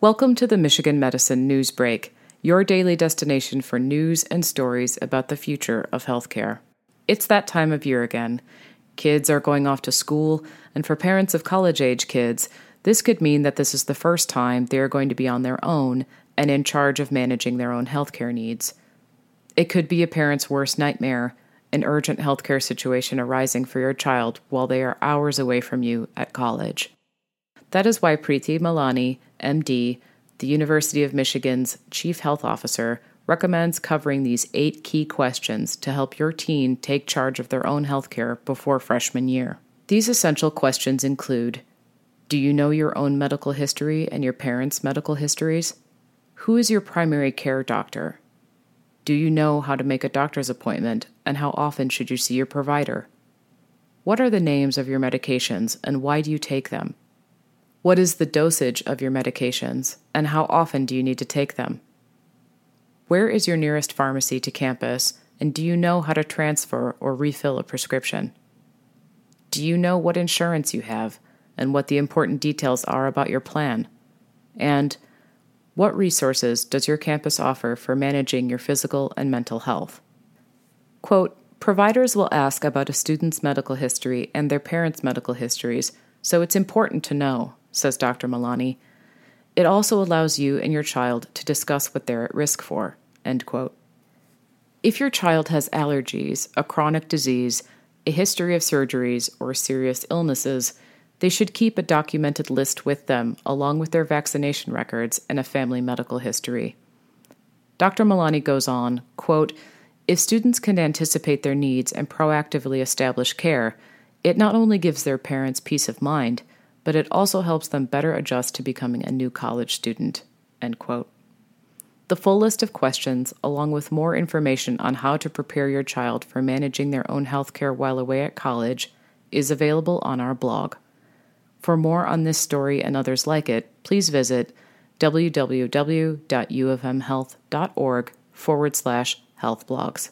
Welcome to the Michigan Medicine News Break, your daily destination for news and stories about the future of healthcare. It's that time of year again. Kids are going off to school, and for parents of college age kids, this could mean that this is the first time they are going to be on their own and in charge of managing their own healthcare needs. It could be a parent's worst nightmare, an urgent healthcare situation arising for your child while they are hours away from you at college. That is why Preeti Malani, MD, the University of Michigan's Chief Health Officer, recommends covering these eight key questions to help your teen take charge of their own healthcare before freshman year. These essential questions include Do you know your own medical history and your parents' medical histories? Who is your primary care doctor? Do you know how to make a doctor's appointment and how often should you see your provider? What are the names of your medications and why do you take them? What is the dosage of your medications, and how often do you need to take them? Where is your nearest pharmacy to campus, and do you know how to transfer or refill a prescription? Do you know what insurance you have and what the important details are about your plan? And what resources does your campus offer for managing your physical and mental health? Quote, Providers will ask about a student's medical history and their parents' medical histories, so it's important to know says Dr. Malani. It also allows you and your child to discuss what they're at risk for. End quote. If your child has allergies, a chronic disease, a history of surgeries, or serious illnesses, they should keep a documented list with them, along with their vaccination records and a family medical history. Dr. Malani goes on, quote, If students can anticipate their needs and proactively establish care, it not only gives their parents peace of mind, but it also helps them better adjust to becoming a new college student. End quote. The full list of questions, along with more information on how to prepare your child for managing their own healthcare while away at college, is available on our blog. For more on this story and others like it, please visit www.uofmhealth.org forward slash health blogs.